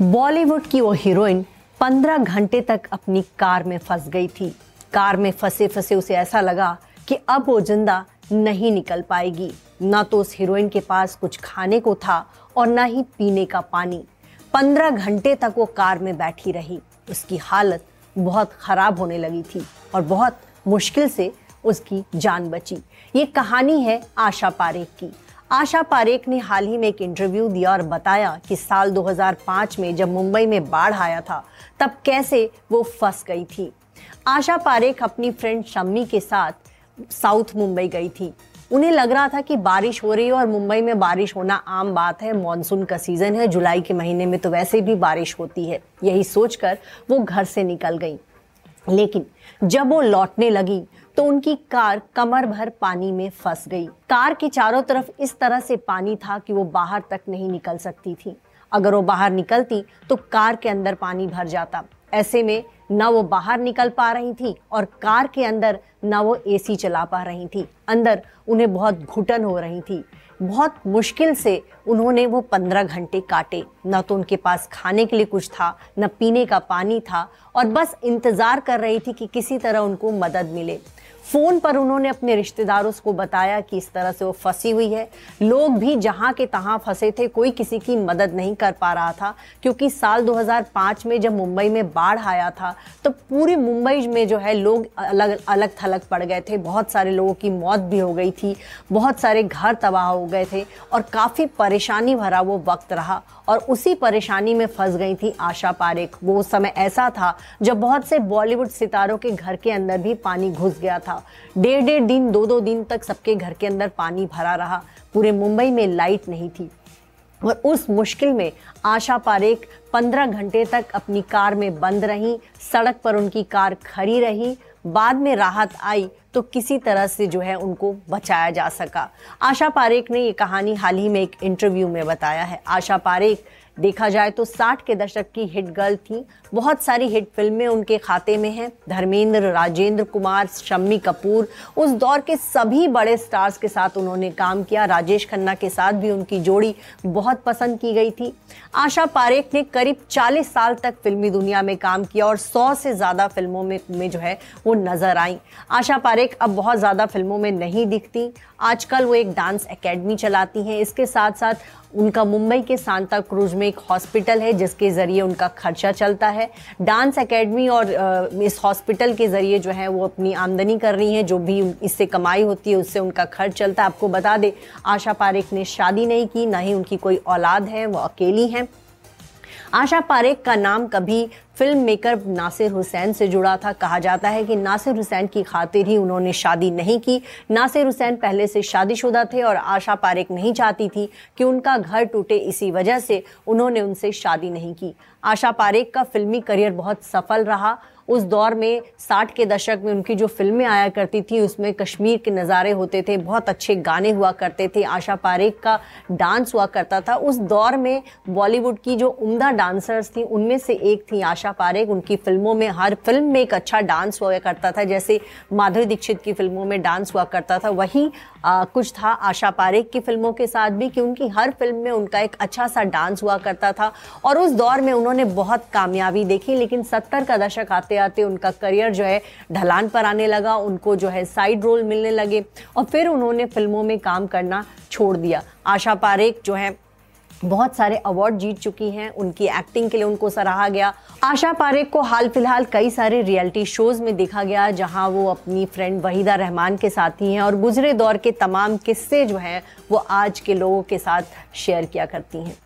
बॉलीवुड की वो हीरोइन पंद्रह घंटे तक अपनी कार में फंस गई थी। कार में फंसे फंसे उसे ऐसा लगा कि अब वो ज़िंदा नहीं निकल पाएगी। ना तो उस हीरोइन के पास कुछ खाने को था और ना ही पीने का पानी। पंद्रह घंटे तक वो कार में बैठी रही। उसकी हालत बहुत खराब होने लगी थी और बहुत मुश्किल से उसकी जान बची। ये कहानी है आशा पारेख की। आशा पारेख ने हाल ही में एक इंटरव्यू दिया और बताया कि साल 2005 में जब मुंबई में बाढ़ आया था, तब कैसे वो फंस गई थी। आशा पारेख अपनी फ्रेंड शम्मी के साथ साउथ मुंबई गई थी। उन्हें लग रहा था कि बारिश हो रही है और मुंबई में बारिश होना आम बात है। मानसून का सीज़न है, जुलाई के महीने में तो वैसे भी बारिश होती है। यही सोचकर वो घर से निकल गई। लेकिन जब वो लौटने लगी तो उनकी कार कमर भर पानी में फंस गई। कार के चारों तरफ़ इस तरह से पानी था कि वो बाहर तक नहीं निकल सकती थी। अगर वो बाहर निकलती तो कार के अंदर पानी भर जाता। ऐसे में न वो बाहर निकल पा रही थी और कार के अंदर न वो एसी चला पा रही थी। अंदर उन्हें बहुत घुटन हो रही थी। बहुत मुश्किल से उन्होंने वो पंद्रह घंटे काटे। न तो उनके पास खाने के लिए कुछ था, न पीने का पानी था और बस इंतज़ार कर रही थी कि किसी तरह उनको मदद मिले। फ़ोन पर उन्होंने अपने रिश्तेदारों को बताया कि इस तरह से वो फंसी हुई है। लोग भी जहाँ के तहाँ फंसे थे, कोई किसी की मदद नहीं कर पा रहा था, क्योंकि साल 2005 में जब मुंबई में बाढ़ आया था तो पूरी मुंबई में जो है लोग अलग अलग थलग पड़ गए थे। बहुत सारे लोगों की मौत भी हो गई थी, बहुत सारे घर तबाह हो गए थे और काफ़ी परेशानी भरा वो वक्त रहा और उसी परेशानी में फंस गई थी आशा पारेख। वो समय ऐसा था जब बहुत से बॉलीवुड सितारों के घर के अंदर भी पानी घुस गया था। डेढ़ डेढ़ दिन, दो दो दिन तक सबके घर के अंदर पानी भरा रहा। पूरे मुंबई में लाइट नहीं थी। और उस मुश्किल में आशा पारेख पंद्रह घंटे तक अपनी कार में बंद रही, सड़क पर उनकी कार खड़ी रही। बाद में राहत आई तो किसी तरह से जो है उनको बचाया जा सका। आशा पारेख ने ये कहानी हाल ही में एक इंटरव्यू में बताया है। आशा पारेख देखा जाए तो 60 के दशक की हिट गर्ल थी। बहुत सारी हिट फ़िल्में उनके खाते में हैं। धर्मेंद्र राजेंद्र कुमार शम्मी कपूर उस दौर के सभी बड़े स्टार्स के साथ उन्होंने काम किया। राजेश खन्ना के साथ भी उनकी जोड़ी बहुत पसंद की गई थी। आशा पारेख ने करीब 40 साल तक फिल्मी दुनिया में काम किया और 100 से ज़्यादा फ़िल्मों में, में जो है वो नज़र आई। आशा पारेख अब बहुत ज़्यादा फ़िल्मों में नहीं दिखती। आजकल वो एक डांस एकेडमी चलाती हैं। इसके साथ साथ उनका मुंबई के सांता क्रूज में एक हॉस्पिटल है, जिसके ज़रिए उनका खर्चा चलता है। डांस एकेडमी और इस हॉस्पिटल के ज़रिए जो है वो अपनी आमदनी कर रही हैं, जो भी इससे कमाई होती है, उससे उनका खर्च चलता है। आपको बता दें, आशा पारेख ने शादी नहीं की, ना ही उनकी कोई औलाद है, वो अकेली हैं। आशा पारेख का नाम कभी फ़िल्म मेकर नासिर हुसैन से जुड़ा था। कहा जाता है कि नासिर हुसैन की खातिर ही उन्होंने शादी नहीं की। नासिर हुसैन पहले से शादीशुदा थे और आशा पारेख नहीं चाहती थी कि उनका घर टूटे इसी वजह से उन्होंने उनसे शादी नहीं की। आशा पारेख का फिल्मी करियर बहुत सफल रहा उस दौर में साठ के दशक में उनकी जो फ़िल्में आया करती थी, उसमें कश्मीर के नज़ारे होते थे, बहुत अच्छे गाने हुआ करते थे, आशा पारेख का डांस हुआ करता था। उस दौर में बॉलीवुड की जो उम्दा डांसर्स थी, उनमें से एक थी आशा पारेख। उनकी फ़िल्मों में हर फ़िल्म में एक अच्छा डांस हुआ करता था, जैसे माधुरी दीक्षित की फ़िल्मों में डांस हुआ करता था। वही कुछ था आशा पारेख की फ़िल्मों के साथ भी, कि उनकी हर फ़िल्म में उनका एक अच्छा सा डांस हुआ करता था। और उस दौर में उन्होंने बहुत कामयाबी देखी, लेकिन सत्तर का दशक आते आते उनका करियर जो है ढलान पर आने लगा, उनको जो है साइड रोल मिलने लगे और फिर उन्होंने फ़िल्मों में काम करना छोड़ दिया। आशा पारेख जो है, बहुत सारे अवार्ड जीत चुकी हैं, उनकी एक्टिंग के लिए उनको सराहा गया। आशा पारेख को हाल फ़िलहाल कई सारे रियलिटी शोज़ में देखा गया, जहाँ वो अपनी फ्रेंड वहीदा रहमान के साथ ही हैं और गुजरे दौर के तमाम किस्से जो हैं, वो आज के लोगों के साथ शेयर किया करती हैं।